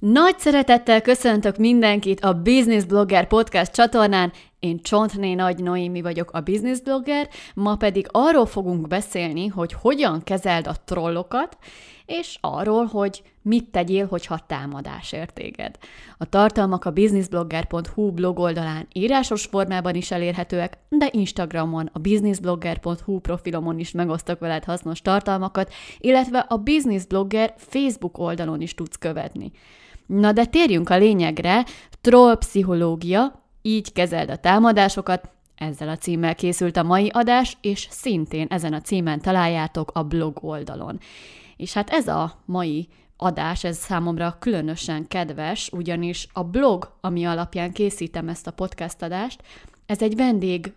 Nagy szeretettel köszöntök mindenkit a Business Blogger Podcast csatornán. Én Csontné Nagy Noémi vagyok a Business Blogger, ma pedig arról fogunk beszélni, hogy hogyan kezeld a trollokat, és arról, hogy mit tegyél, hogyha támadás ért téged. A tartalmak a businessblogger.hu blog oldalán írásos formában is elérhetőek, de Instagramon, a businessblogger.hu profilomon is megosztok veled hasznos tartalmakat, illetve a Business Blogger Facebook oldalon is tudsz követni. Na de térjünk a lényegre, troll pszichológia, így kezeld a támadásokat, ezzel a címmel készült a mai adás, és szintén ezen a címen találjátok a blog oldalon. És hát ez a mai adás, ez számomra különösen kedves, ugyanis a blog, ami alapján készítem ezt a podcast adást, ez egy vendég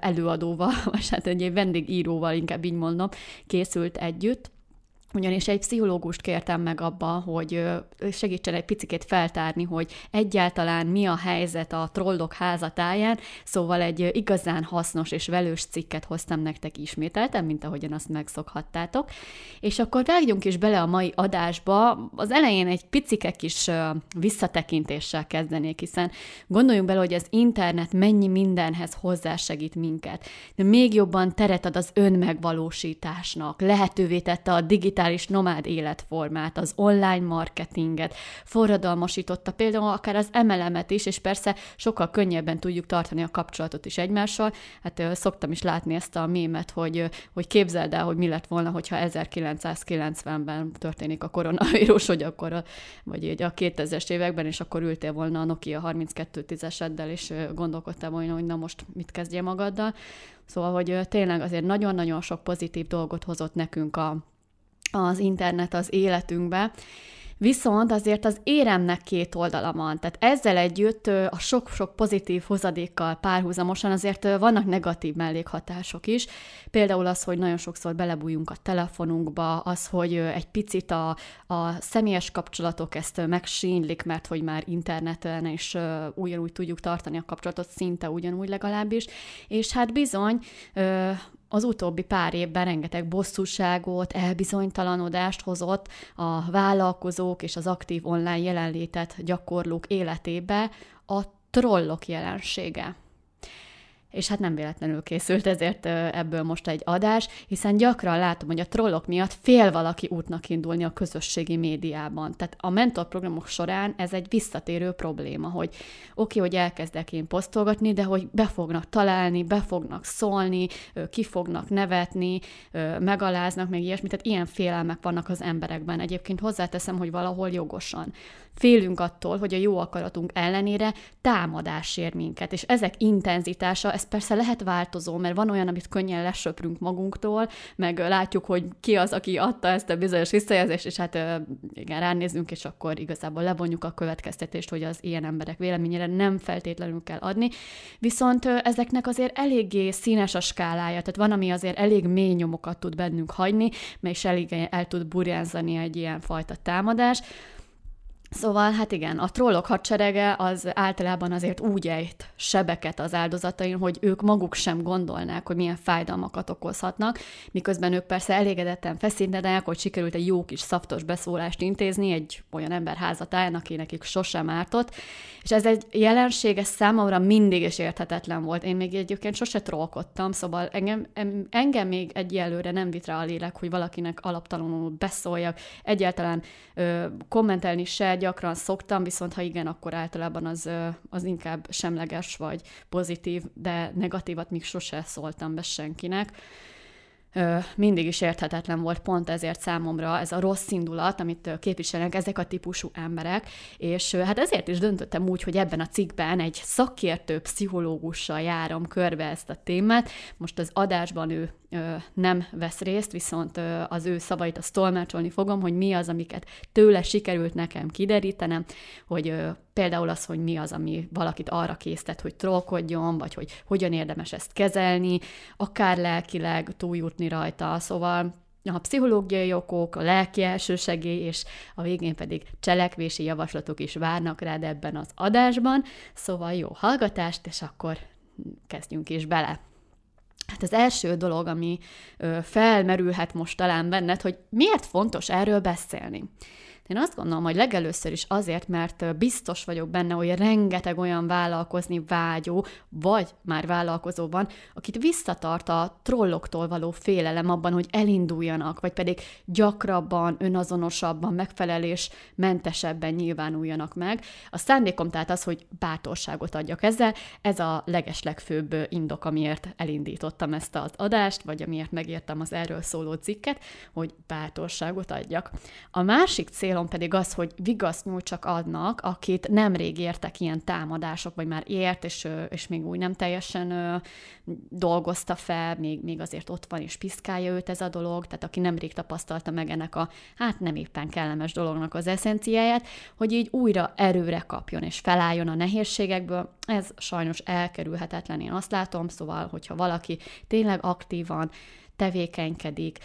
előadóval, vagy hát egy vendégíróval, inkább így mondom, készült együtt, ugyanis egy pszichológust kértem meg abba, hogy segítsen egy picit feltárni, hogy egyáltalán mi a helyzet a trollok házatáján, szóval egy igazán hasznos és velős cikket hoztam nektek ismételten, mint ahogyan azt megszokhattátok. És akkor vágjunk is bele a mai adásba. Az elején egy picike kis visszatekintéssel kezdenék, hiszen gondoljunk bele, hogy az internet mennyi mindenhez hozzásegít minket. De még jobban teret ad az önmegvalósításnak, lehetővé tette a digitális digitális nomád életformát, az online marketinget, forradalmasította például akár az MLM-et is, és persze sokkal könnyebben tudjuk tartani a kapcsolatot is egymással. Hát szoktam is látni ezt a mémet, hogy, hogy képzeld el, hogy mi lett volna, hogyha 1990-ben történik a koronavírus, hogy akkor, a, vagy a 2000-es években, és akkor ültél volna a Nokia 3210-eseddel, és gondolkodtál volna, hogy na most mit kezdje magaddal. Szóval, hogy tényleg azért nagyon-nagyon sok pozitív dolgot hozott nekünk a, az internet az életünkbe, Viszont azért az éremnek két oldala van, tehát ezzel együtt a sok-sok pozitív hozadékkal párhuzamosan azért vannak negatív mellékhatások is. Például az, hogy nagyon sokszor belebújunk a telefonunkba, az, hogy egy picit a, a személyes kapcsolatok ezt megsínlik, mert hogy már interneten is ugyanúgy tudjuk tartani a kapcsolatot, szinte ugyanúgy legalábbis. És hát bizony az utóbbi pár évben rengeteg bosszúságot, elbizonytalanodást hozott a vállalkozók és az aktív online jelenlétet gyakorlók életébe a trollok jelensége és hát nem véletlenül készült ezért ebből most egy adás, hiszen gyakran látom, hogy a trollok miatt fél valaki útnak indulni a közösségi médiában. Tehát a mentorprogramok során ez egy visszatérő probléma, hogy oké, okay, hogy elkezdek én posztolgatni, de hogy be fognak találni, be fognak szólni, ki fognak nevetni, megaláznak, meg ilyesmit, tehát ilyen félelmek vannak az emberekben. Egyébként hozzáteszem, hogy valahol jogosan. Félünk attól, hogy a jó akaratunk ellenére támadás ér minket, és ezek intenzitása, ez persze lehet változó, mert van olyan, amit könnyen lesöprünk magunktól, meg látjuk, hogy ki az, aki adta ezt a bizonyos visszajelzést, és hát igen, ránézünk, és akkor igazából levonjuk a következtetést, hogy az ilyen emberek véleményére nem feltétlenül kell adni. Viszont ezeknek azért eléggé színes a skálája, tehát van, ami azért elég mély nyomokat tud bennünk hagyni, és elég el tud burjánzani egy ilyen fajta támadás. Szóval, hát igen, a trollok hadserege az általában azért úgy ejt sebeket az áldozatain, hogy ők maguk sem gondolnák, hogy milyen fájdalmakat okozhatnak, miközben ők persze elégedetten feszítenek, hogy sikerült egy jó kis szaftos beszólást intézni egy olyan ember házatáján, aki nekik sosem ártott, és ez egy jelenség, ez számomra mindig is érthetetlen volt. Én még egyébként sose trollkodtam, szóval engem, engem még egyelőre nem vit rá a lélek, hogy valakinek alaptalanul beszóljak, egyáltalán ö, kommentelni se gyakran szoktam, viszont ha igen, akkor általában az, az inkább semleges vagy pozitív, de negatívat még sose szóltam be senkinek mindig is érthetetlen volt pont ezért számomra ez a rossz indulat, amit képviselnek ezek a típusú emberek, és hát ezért is döntöttem úgy, hogy ebben a cikkben egy szakértő pszichológussal járom körbe ezt a témát. Most az adásban ő nem vesz részt, viszont az ő szavait azt tolmácsolni fogom, hogy mi az, amiket tőle sikerült nekem kiderítenem, hogy például az, hogy mi az, ami valakit arra késztet, hogy trollkodjon, vagy hogy hogyan érdemes ezt kezelni, akár lelkileg túljutni rajta, szóval a pszichológiai okok, a lelki elsősegély, és a végén pedig cselekvési javaslatok is várnak rád ebben az adásban. Szóval jó hallgatást, és akkor kezdjünk is bele. Hát az első dolog, ami felmerülhet most talán benned, hogy miért fontos erről beszélni. Én azt gondolom, hogy legelőször is azért, mert biztos vagyok benne, hogy rengeteg olyan vállalkozni vágyó, vagy már vállalkozó van, akit visszatart a trolloktól való félelem abban, hogy elinduljanak, vagy pedig gyakrabban, önazonosabban, megfelelés mentesebben nyilvánuljanak meg. A szándékom tehát az, hogy bátorságot adjak ezzel. Ez a legeslegfőbb indok, amiért elindítottam ezt az adást, vagy amiért megértem az erről szóló cikket, hogy bátorságot adjak. A másik célom pedig az, hogy vigaszt nyújtsak adnak, akit nemrég értek ilyen támadások, vagy már ért, és, és még úgy nem teljesen dolgozta fel, még, még azért ott van, és piszkálja őt ez a dolog, tehát aki nemrég tapasztalta meg ennek a, hát nem éppen kellemes dolognak az eszenciáját, hogy így újra erőre kapjon, és felálljon a nehézségekből, ez sajnos elkerülhetetlen, én azt látom, szóval, hogyha valaki tényleg aktívan tevékenykedik,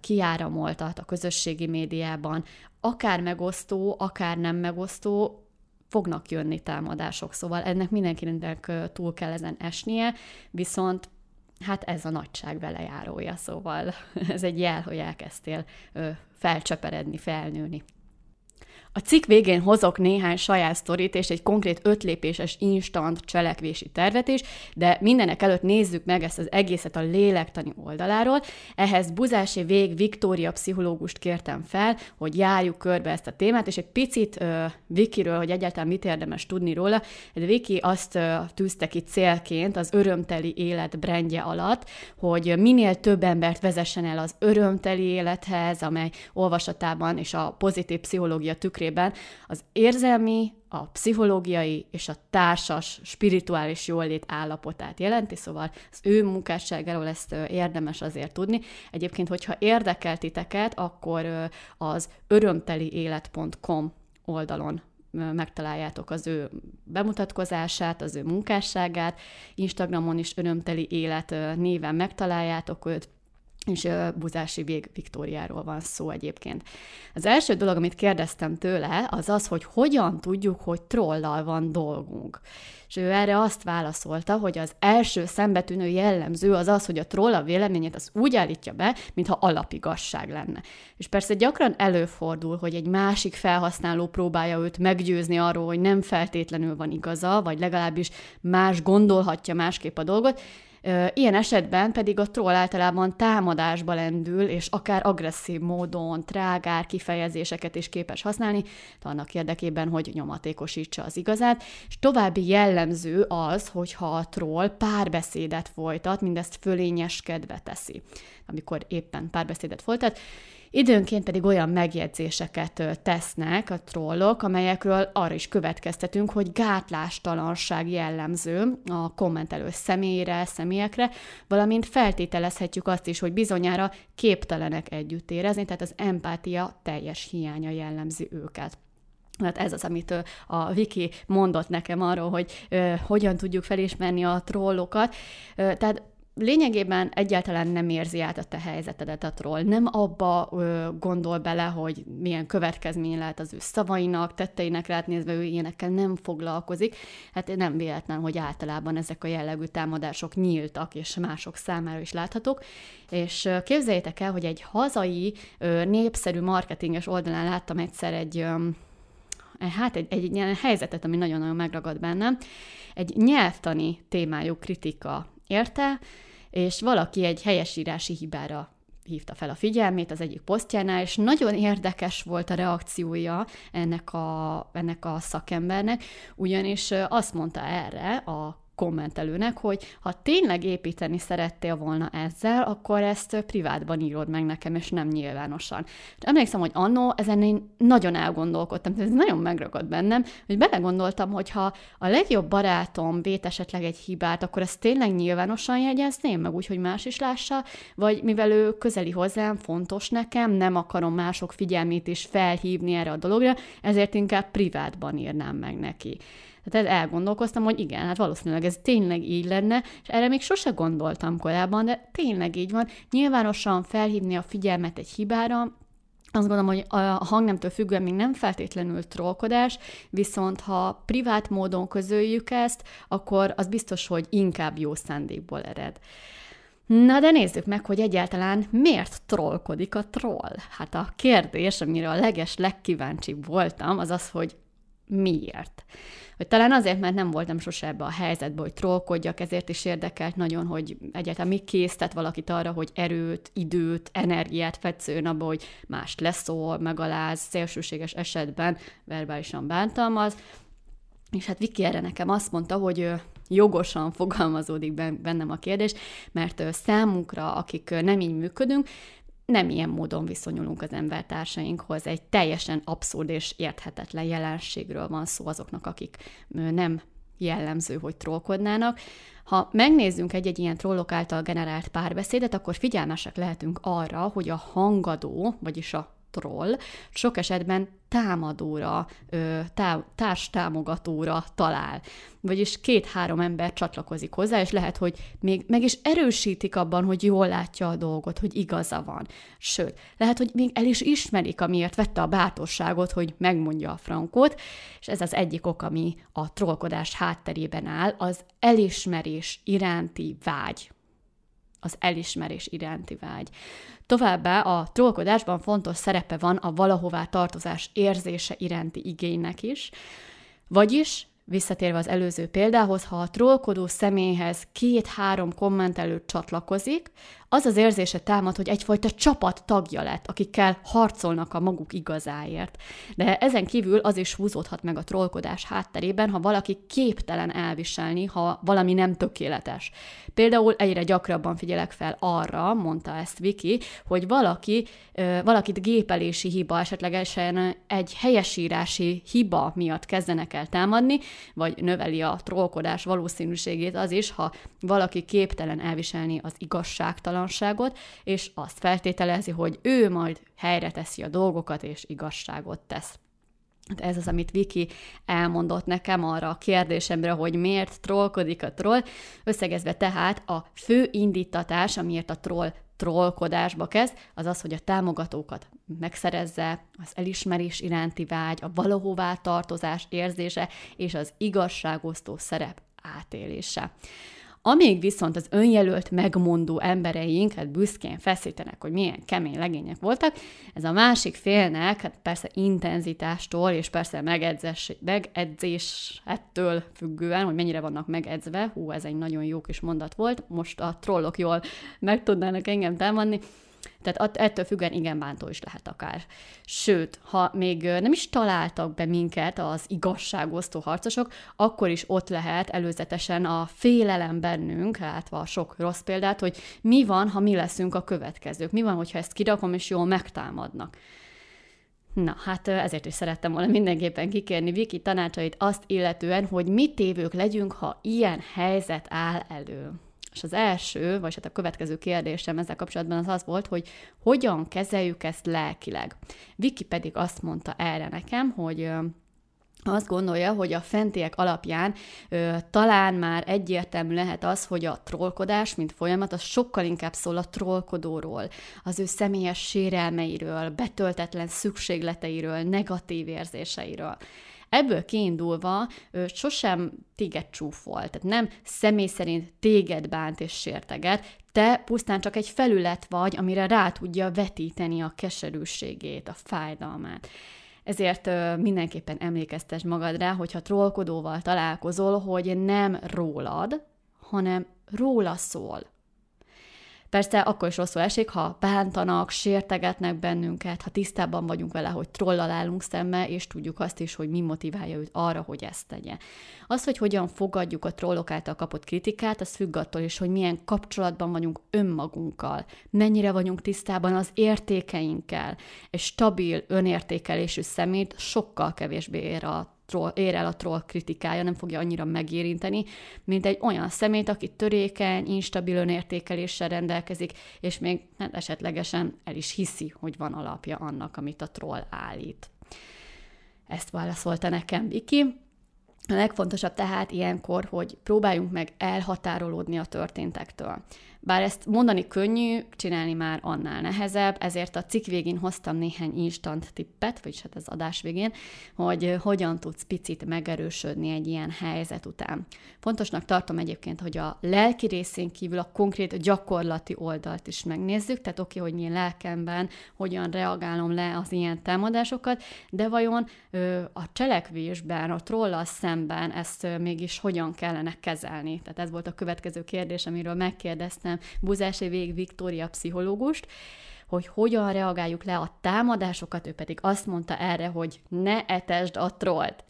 kiáramoltat a közösségi médiában, akár megosztó, akár nem megosztó, fognak jönni támadások, szóval ennek mindenkinek túl kell ezen esnie, viszont hát ez a nagyság velejárója, szóval ez egy jel, hogy elkezdtél felcseperedni, felnőni. A cikk végén hozok néhány saját sztorit és egy konkrét ötlépéses instant cselekvési tervet is, de mindenek előtt nézzük meg ezt az egészet a lélektani oldaláról. Ehhez Buzási Vég Viktória pszichológust kértem fel, hogy járjuk körbe ezt a témát, és egy picit uh, Vikiről, hogy egyáltalán mit érdemes tudni róla. De Viki azt uh, tűzte ki célként az örömteli élet brendje alatt, hogy minél több embert vezessen el az örömteli élethez, amely olvasatában és a pozitív pszichológia tükrében tükrében az érzelmi, a pszichológiai és a társas, spirituális jólét állapotát jelenti, szóval az ő munkásságáról ezt érdemes azért tudni. Egyébként, hogyha érdekel titeket, akkor az örömteliélet.com oldalon megtaláljátok az ő bemutatkozását, az ő munkásságát, Instagramon is örömteli élet néven megtaláljátok őt, és Buzási Vég Viktóriáról van szó egyébként. Az első dolog, amit kérdeztem tőle, az az, hogy hogyan tudjuk, hogy trollal van dolgunk. És ő erre azt válaszolta, hogy az első szembetűnő jellemző az az, hogy a troll a véleményét az úgy állítja be, mintha alapigasság lenne. És persze gyakran előfordul, hogy egy másik felhasználó próbálja őt meggyőzni arról, hogy nem feltétlenül van igaza, vagy legalábbis más gondolhatja másképp a dolgot, Ilyen esetben pedig a troll általában támadásba lendül, és akár agresszív módon trágár kifejezéseket is képes használni, annak érdekében, hogy nyomatékosítsa az igazát. És további jellemző az, hogyha a troll párbeszédet folytat, mindezt fölényeskedve teszi, amikor éppen párbeszédet folytat, Időnként pedig olyan megjegyzéseket tesznek a trollok, amelyekről arra is következtetünk, hogy gátlástalanság jellemző a kommentelő személyre, személyekre, valamint feltételezhetjük azt is, hogy bizonyára képtelenek együtt érezni, tehát az empátia teljes hiánya jellemzi őket. Hát ez az, amit a Viki mondott nekem arról, hogy ö, hogyan tudjuk felismerni a trollokat. Ö, tehát lényegében egyáltalán nem érzi át a te helyzetedet a troll. Nem abba ö, gondol bele, hogy milyen következmény lehet az ő szavainak, tetteinek rá nézve, ő ilyenekkel nem foglalkozik. Hát nem véletlen, hogy általában ezek a jellegű támadások nyíltak, és mások számára is láthatók. És képzeljétek el, hogy egy hazai ö, népszerű marketinges oldalán láttam egyszer egy ö, hát egy, egy, egy ilyen helyzetet, ami nagyon-nagyon megragad bennem. Egy nyelvtani témájú kritika érte, és valaki egy helyesírási hibára hívta fel a figyelmét az egyik posztjánál, és nagyon érdekes volt a reakciója ennek a, ennek a szakembernek, ugyanis azt mondta erre a kommentelőnek, hogy ha tényleg építeni szerettél volna ezzel, akkor ezt privátban írod meg nekem, és nem nyilvánosan. És emlékszem, hogy annó ezen én nagyon elgondolkodtam, ez nagyon megragad bennem, hogy belegondoltam, hogy ha a legjobb barátom vét esetleg egy hibát, akkor ezt tényleg nyilvánosan jegyezném, meg úgy, hogy más is lássa, vagy mivel ő közeli hozzám, fontos nekem, nem akarom mások figyelmét is felhívni erre a dologra, ezért inkább privátban írnám meg neki. Tehát elgondolkoztam, hogy igen, hát valószínűleg ez tényleg így lenne, és erre még sose gondoltam korábban, de tényleg így van. Nyilvánosan felhívni a figyelmet egy hibára, azt gondolom, hogy a hangnemtől függően még nem feltétlenül trollkodás, viszont ha privát módon közöljük ezt, akkor az biztos, hogy inkább jó szándékból ered. Na de nézzük meg, hogy egyáltalán miért trollkodik a troll. Hát a kérdés, amire a leges legkíváncsibb voltam, az az, hogy miért. Hogy talán azért, mert nem voltam sose ebbe a helyzetbe, hogy trollkodjak, ezért is érdekelt nagyon, hogy egyáltalán mi késztet valakit arra, hogy erőt, időt, energiát fetszőn abba, hogy mást leszól, megaláz, szélsőséges esetben verbálisan bántalmaz. És hát Viki erre nekem azt mondta, hogy jogosan fogalmazódik bennem a kérdés, mert számunkra, akik nem így működünk, nem ilyen módon viszonyulunk az embertársainkhoz. Egy teljesen abszurd és érthetetlen jelenségről van szó azoknak, akik nem jellemző, hogy trollkodnának. Ha megnézzünk egy-egy ilyen trollok által generált párbeszédet, akkor figyelmesek lehetünk arra, hogy a hangadó, vagyis a troll sok esetben támadóra, tá, társtámogatóra talál. Vagyis két-három ember csatlakozik hozzá, és lehet, hogy még meg is erősítik abban, hogy jól látja a dolgot, hogy igaza van. Sőt, lehet, hogy még el is ismerik, amiért vette a bátorságot, hogy megmondja a frankot, és ez az egyik ok, ami a trollkodás hátterében áll, az elismerés iránti vágy az elismerés iránti vágy. Továbbá a trollkodásban fontos szerepe van a valahová tartozás érzése iránti igénynek is, vagyis Visszatérve az előző példához, ha a trollkodó személyhez két-három kommentelő csatlakozik, az az érzése támad, hogy egyfajta csapat tagja lett, akikkel harcolnak a maguk igazáért. De ezen kívül az is húzódhat meg a trollkodás hátterében, ha valaki képtelen elviselni, ha valami nem tökéletes. Például egyre gyakrabban figyelek fel arra, mondta ezt Viki, hogy valaki, valakit gépelési hiba, esetlegesen egy helyesírási hiba miatt kezdenek el támadni, vagy növeli a trollkodás valószínűségét az is, ha valaki képtelen elviselni az igazságtalan bizonytalanságot, és azt feltételezi, hogy ő majd helyre teszi a dolgokat, és igazságot tesz. Hát ez az, amit Viki elmondott nekem arra a kérdésemre, hogy miért trollkodik a troll. Összegezve tehát a fő indítatás, amiért a troll trollkodásba kezd, az az, hogy a támogatókat megszerezze, az elismerés iránti vágy, a valahová tartozás érzése és az igazságosztó szerep átélése. Amíg viszont az önjelölt megmondó embereink hát büszkén feszítenek, hogy milyen kemény legények voltak, ez a másik félnek, hát persze intenzitástól és persze megedzés, megedzés ettől függően, hogy mennyire vannak megedzve, hú, ez egy nagyon jó kis mondat volt, most a trollok jól meg tudnának engem támadni, tehát ettől függően igen bántó is lehet akár. Sőt, ha még nem is találtak be minket az igazságosztó harcosok, akkor is ott lehet előzetesen a félelem bennünk, hát a sok rossz példát, hogy mi van, ha mi leszünk a következők. Mi van, hogyha ezt kirakom, és jól megtámadnak. Na, hát ezért is szerettem volna mindenképpen kikérni Viki tanácsait azt illetően, hogy mit tévők legyünk, ha ilyen helyzet áll elő. És az első, vagy hát a következő kérdésem ezzel kapcsolatban az az volt, hogy hogyan kezeljük ezt lelkileg. Viki pedig azt mondta erre nekem, hogy azt gondolja, hogy a fentiek alapján ö, talán már egyértelmű lehet az, hogy a trollkodás, mint folyamat, az sokkal inkább szól a trollkodóról, az ő személyes sérelmeiről, betöltetlen szükségleteiről, negatív érzéseiről. Ebből kiindulva ő sosem téged csúfol, tehát nem személy szerint téged bánt és sérteget, te pusztán csak egy felület vagy, amire rá tudja vetíteni a keserűségét, a fájdalmát. Ezért mindenképpen emlékeztes magadra, hogyha trollkodóval találkozol, hogy nem rólad, hanem róla szól. Persze akkor is rosszul esik, ha bántanak, sértegetnek bennünket, ha tisztában vagyunk vele, hogy trollal állunk szemmel, és tudjuk azt is, hogy mi motiválja őt arra, hogy ezt tegye. Az, hogy hogyan fogadjuk a trollok által kapott kritikát, az függ attól is, hogy milyen kapcsolatban vagyunk önmagunkkal, mennyire vagyunk tisztában az értékeinkkel. Egy stabil önértékelésű szemét sokkal kevésbé ér a troll, ér el a troll kritikája, nem fogja annyira megérinteni, mint egy olyan szemét, aki törékeny, instabil önértékeléssel rendelkezik, és még hát esetlegesen el is hiszi, hogy van alapja annak, amit a troll állít. Ezt válaszolta nekem Viki. A legfontosabb tehát ilyenkor, hogy próbáljunk meg elhatárolódni a történtektől. Bár ezt mondani könnyű, csinálni már annál nehezebb, ezért a cikk végén hoztam néhány instant tippet, vagyis hát az adás végén, hogy hogyan tudsz picit megerősödni egy ilyen helyzet után. Fontosnak tartom egyébként, hogy a lelki részén kívül a konkrét gyakorlati oldalt is megnézzük, tehát oké, hogy mi lelkemben hogyan reagálom le az ilyen támadásokat, de vajon ö, a cselekvésben, a trollal szemben ezt ö, mégis hogyan kellene kezelni? Tehát ez volt a következő kérdés, amiről megkérdeztem kérdeztem Buzási Vég Viktória pszichológust, hogy hogyan reagáljuk le a támadásokat, ő pedig azt mondta erre, hogy ne etesd a trollt.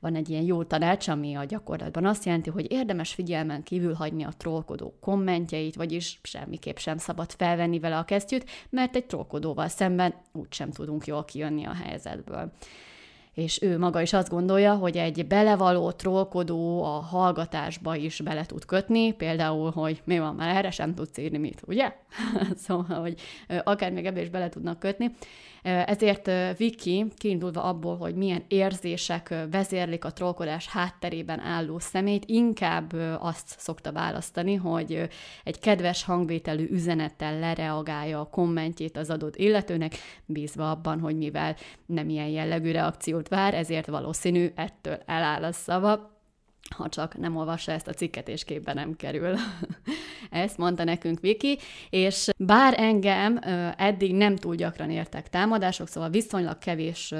Van egy ilyen jó tanács, ami a gyakorlatban azt jelenti, hogy érdemes figyelmen kívül hagyni a trollkodó kommentjeit, vagyis semmiképp sem szabad felvenni vele a kesztyűt, mert egy trollkodóval szemben úgysem tudunk jól kijönni a helyzetből és ő maga is azt gondolja, hogy egy belevaló, trollkodó a hallgatásba is bele tud kötni, például, hogy mi van, már erre sem tudsz írni mit, ugye? szóval, hogy akár még ebbe is bele tudnak kötni. Ezért Viki, kiindulva abból, hogy milyen érzések vezérlik a trollkodás hátterében álló szemét, inkább azt szokta választani, hogy egy kedves hangvételű üzenettel lereagálja a kommentjét az adott illetőnek, bízva abban, hogy mivel nem ilyen jellegű reakciót vár, ezért valószínű ettől eláll a szava, ha csak nem olvassa ezt a cikket, és képbe nem kerül. ezt mondta nekünk Viki, és bár engem eddig nem túl gyakran értek támadások, szóval viszonylag kevés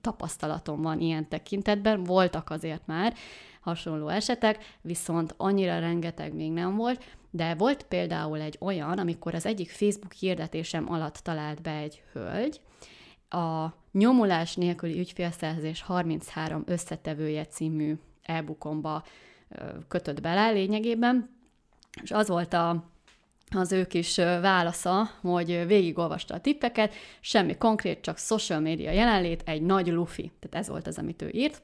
tapasztalatom van ilyen tekintetben, voltak azért már hasonló esetek, viszont annyira rengeteg még nem volt, de volt például egy olyan, amikor az egyik Facebook hirdetésem alatt talált be egy hölgy, a Nyomulás nélküli ügyfélszerzés 33 összetevője című e-bookomba kötött bele lényegében, és az volt a, az ő kis válasza, hogy végigolvasta a tippeket, semmi konkrét, csak social media jelenlét, egy nagy lufi. Tehát ez volt az, amit ő írt.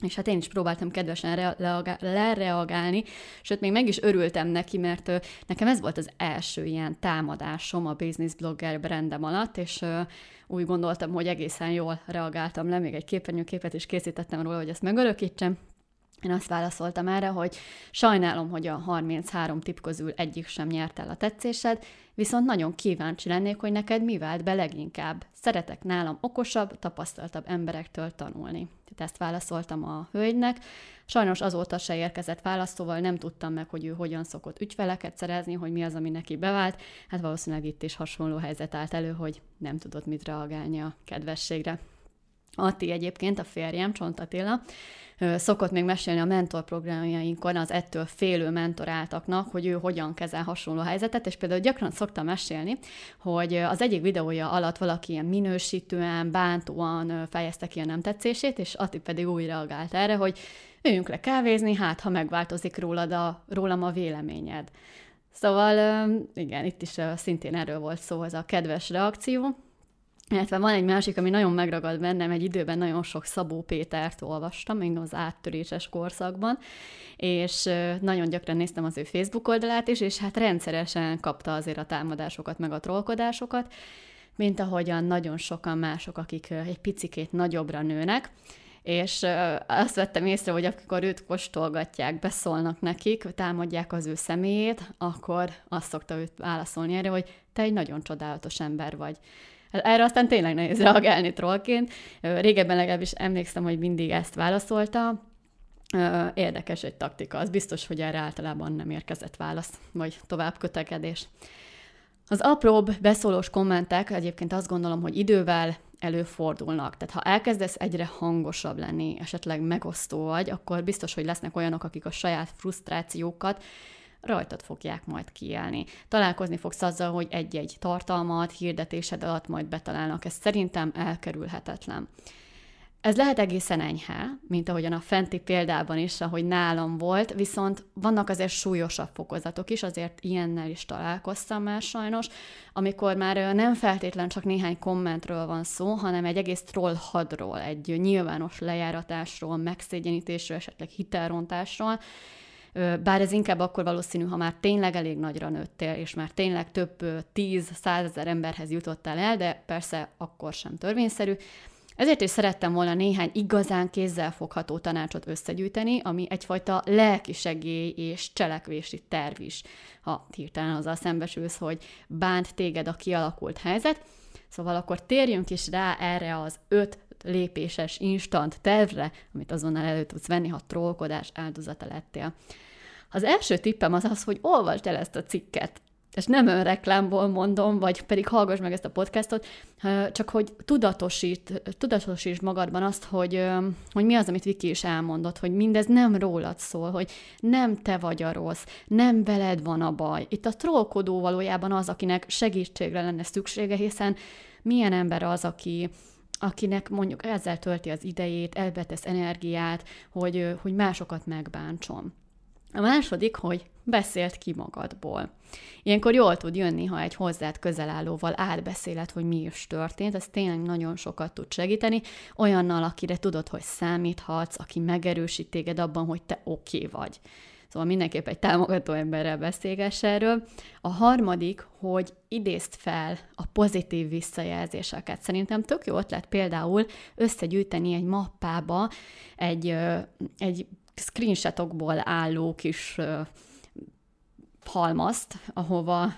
És hát én is próbáltam kedvesen lereagálni, sőt, még meg is örültem neki, mert nekem ez volt az első ilyen támadásom a business blogger brandem alatt, és úgy gondoltam, hogy egészen jól reagáltam le, még egy képernyőképet is készítettem róla, hogy ezt megörökítsem, én azt válaszoltam erre, hogy sajnálom, hogy a 33 tip közül egyik sem nyert el a tetszésed, viszont nagyon kíváncsi lennék, hogy neked mi vált be leginkább. Szeretek nálam okosabb, tapasztaltabb emberektől tanulni. Tehát ezt válaszoltam a hölgynek. Sajnos azóta se érkezett válasz, szóval nem tudtam meg, hogy ő hogyan szokott ügyfeleket szerezni, hogy mi az, ami neki bevált. Hát valószínűleg itt is hasonló helyzet állt elő, hogy nem tudott mit reagálni a kedvességre. Atti egyébként, a férjem, Csont Attila, szokott még mesélni a mentor programjainkon az ettől félő mentoráltaknak, hogy ő hogyan kezel hasonló helyzetet, és például gyakran szoktam mesélni, hogy az egyik videója alatt valaki ilyen minősítően, bántóan fejezte ki a nem tetszését, és Atti pedig úgy reagált erre, hogy üljünk le kávézni, hát ha megváltozik rólad a, rólam a véleményed. Szóval igen, itt is szintén erről volt szó, ez a kedves reakció, illetve van egy másik, ami nagyon megragad bennem, egy időben nagyon sok Szabó Pétert olvastam, még az áttöréses korszakban, és nagyon gyakran néztem az ő Facebook oldalát is, és hát rendszeresen kapta azért a támadásokat, meg a trollkodásokat, mint ahogyan nagyon sokan mások, akik egy picikét nagyobbra nőnek, és azt vettem észre, hogy amikor őt kóstolgatják, beszólnak nekik, támadják az ő személyét, akkor azt szokta őt válaszolni erre, hogy te egy nagyon csodálatos ember vagy. Erre aztán tényleg nehéz reagálni trollként. Régebben legalábbis emlékszem, hogy mindig ezt válaszolta. Érdekes egy taktika, az biztos, hogy erre általában nem érkezett válasz, vagy tovább kötekedés. Az apróbb beszólós kommentek egyébként azt gondolom, hogy idővel előfordulnak. Tehát ha elkezdesz egyre hangosabb lenni, esetleg megosztó vagy, akkor biztos, hogy lesznek olyanok, akik a saját frusztrációkat rajtad fogják majd kiélni. Találkozni fogsz azzal, hogy egy-egy tartalmat, hirdetésed alatt majd betalálnak. Ez szerintem elkerülhetetlen. Ez lehet egészen enyhe, mint ahogyan a fenti példában is, ahogy nálam volt, viszont vannak azért súlyosabb fokozatok is, azért ilyennel is találkoztam már sajnos, amikor már nem feltétlen csak néhány kommentről van szó, hanem egy egész troll hadról, egy nyilvános lejáratásról, megszégyenítésről, esetleg hitelrontásról, bár ez inkább akkor valószínű, ha már tényleg elég nagyra nőttél, és már tényleg több tíz, százezer emberhez jutottál el, de persze akkor sem törvényszerű. Ezért is szerettem volna néhány igazán kézzelfogható tanácsot összegyűjteni, ami egyfajta lelki segély és cselekvési terv is, ha hirtelen azzal szembesülsz, hogy bánt téged a kialakult helyzet. Szóval akkor térjünk is rá erre az öt lépéses instant tervre, amit azonnal elő tudsz venni, ha trollkodás áldozata lettél. Az első tippem az az, hogy olvasd el ezt a cikket és nem önreklámból mondom, vagy pedig hallgass meg ezt a podcastot, csak hogy tudatosít, tudatosítsd magadban azt, hogy, hogy mi az, amit Viki is elmondott, hogy mindez nem rólad szól, hogy nem te vagy a rossz, nem veled van a baj. Itt a trollkodó valójában az, akinek segítségre lenne szüksége, hiszen milyen ember az, aki, akinek mondjuk ezzel tölti az idejét, elbetesz energiát, hogy, hogy másokat megbántson. A második, hogy beszélt ki magadból. Ilyenkor jól tud jönni, ha egy hozzád közelállóval átbeszéled, hogy mi is történt, ez tényleg nagyon sokat tud segíteni, olyannal, akire tudod, hogy számíthatsz, aki megerősít téged abban, hogy te oké okay vagy. Szóval mindenképp egy támogató emberrel beszélgess erről. A harmadik, hogy idézd fel a pozitív visszajelzéseket. Szerintem tök jó ötlet például összegyűjteni egy mappába egy, egy screenshotokból álló kis halmazt, ahova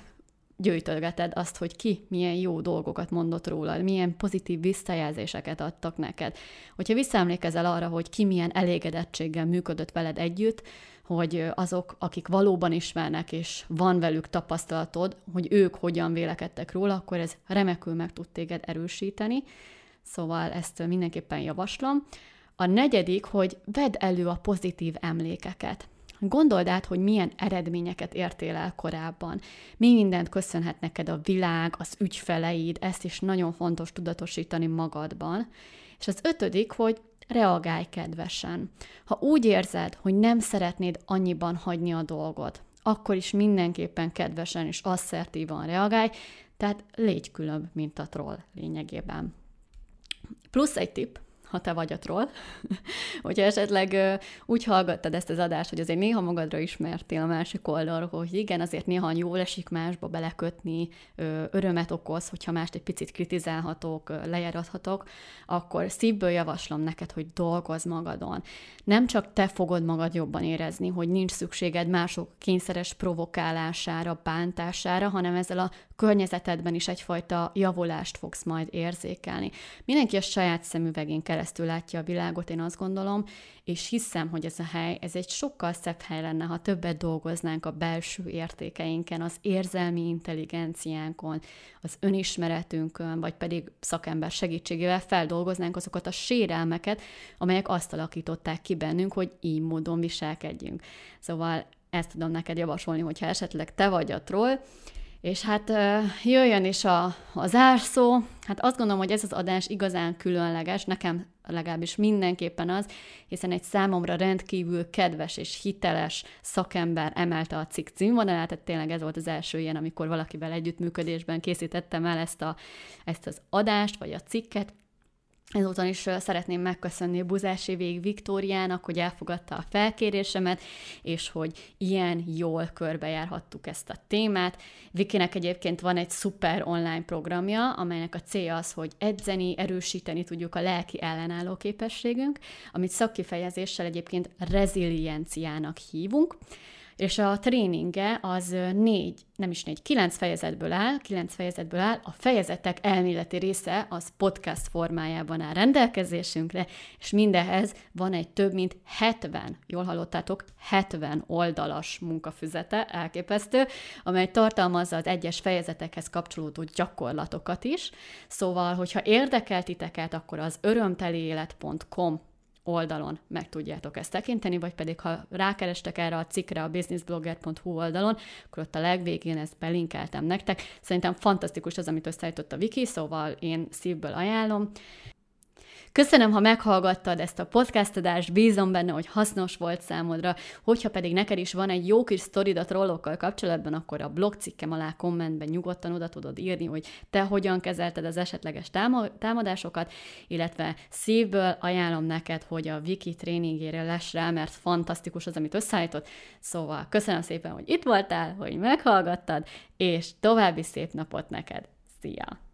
gyűjtögeted azt, hogy ki milyen jó dolgokat mondott rólad, milyen pozitív visszajelzéseket adtak neked. Hogyha visszaemlékezel arra, hogy ki milyen elégedettséggel működött veled együtt, hogy azok, akik valóban ismernek, és van velük tapasztalatod, hogy ők hogyan vélekedtek róla, akkor ez remekül meg tud téged erősíteni. Szóval ezt mindenképpen javaslom. A negyedik, hogy vedd elő a pozitív emlékeket. Gondold át, hogy milyen eredményeket értél el korábban. Mi mindent köszönhet neked a világ, az ügyfeleid, ezt is nagyon fontos tudatosítani magadban. És az ötödik, hogy reagálj kedvesen. Ha úgy érzed, hogy nem szeretnéd annyiban hagyni a dolgot, akkor is mindenképpen kedvesen és asszertívan reagálj, tehát légy különb, mint a troll lényegében. Plusz egy tipp, ha te vagy a troll. Hogyha esetleg úgy hallgattad ezt az adást, hogy azért néha magadra ismertél a másik oldalról, hogy igen, azért néha jól esik másba belekötni, örömet okoz, hogyha mást egy picit kritizálhatok, lejárathatok, akkor szívből javaslom neked, hogy dolgozz magadon. Nem csak te fogod magad jobban érezni, hogy nincs szükséged mások kényszeres provokálására, bántására, hanem ezzel a környezetedben is egyfajta javulást fogsz majd érzékelni. Mindenki a saját szemüvegén keresztül látja a világot, én azt gondolom, és hiszem, hogy ez a hely, ez egy sokkal szebb hely lenne, ha többet dolgoznánk a belső értékeinken, az érzelmi intelligenciánkon, az önismeretünkön, vagy pedig szakember segítségével feldolgoznánk azokat a sérelmeket, amelyek azt alakították ki bennünk, hogy így módon viselkedjünk. Szóval ezt tudom neked javasolni, hogyha esetleg te vagy a troll, és hát jöjjön is a, a zárszó. Hát azt gondolom, hogy ez az adás igazán különleges, nekem legalábbis mindenképpen az, hiszen egy számomra rendkívül kedves és hiteles szakember emelte a cikk címvonalát, tehát tényleg ez volt az első ilyen, amikor valakivel együttműködésben készítettem el ezt, a, ezt az adást, vagy a cikket, Ezúton is szeretném megköszönni Buzási Vég Viktóriának, hogy elfogadta a felkérésemet, és hogy ilyen jól körbejárhattuk ezt a témát. Vikinek egyébként van egy szuper online programja, amelynek a célja az, hogy edzeni, erősíteni tudjuk a lelki ellenálló képességünk, amit szakkifejezéssel egyébként rezilienciának hívunk és a tréninge az négy, nem is négy, kilenc fejezetből áll, kilenc fejezetből áll, a fejezetek elméleti része az podcast formájában áll rendelkezésünkre, és mindehez van egy több mint 70, jól hallottátok, 70 oldalas munkafüzete, elképesztő, amely tartalmazza az egyes fejezetekhez kapcsolódó gyakorlatokat is, szóval, hogyha érdekel titeket, akkor az örömteliélet.com oldalon meg tudjátok ezt tekinteni, vagy pedig ha rákerestek erre a cikkre a businessblogger.hu oldalon, akkor ott a legvégén ezt belinkeltem nektek. Szerintem fantasztikus az, amit összeállított a Wiki, szóval én szívből ajánlom. Köszönöm, ha meghallgattad ezt a podcastadást, bízom benne, hogy hasznos volt számodra, hogyha pedig neked is van egy jó kis sztorid a trollokkal kapcsolatban, akkor a blog cikkem alá kommentben nyugodtan oda tudod írni, hogy te hogyan kezelted az esetleges támadásokat, illetve szívből ajánlom neked, hogy a Wiki tréningére lesz rá, mert fantasztikus az, amit összeállított. Szóval köszönöm szépen, hogy itt voltál, hogy meghallgattad, és további szép napot neked. Szia!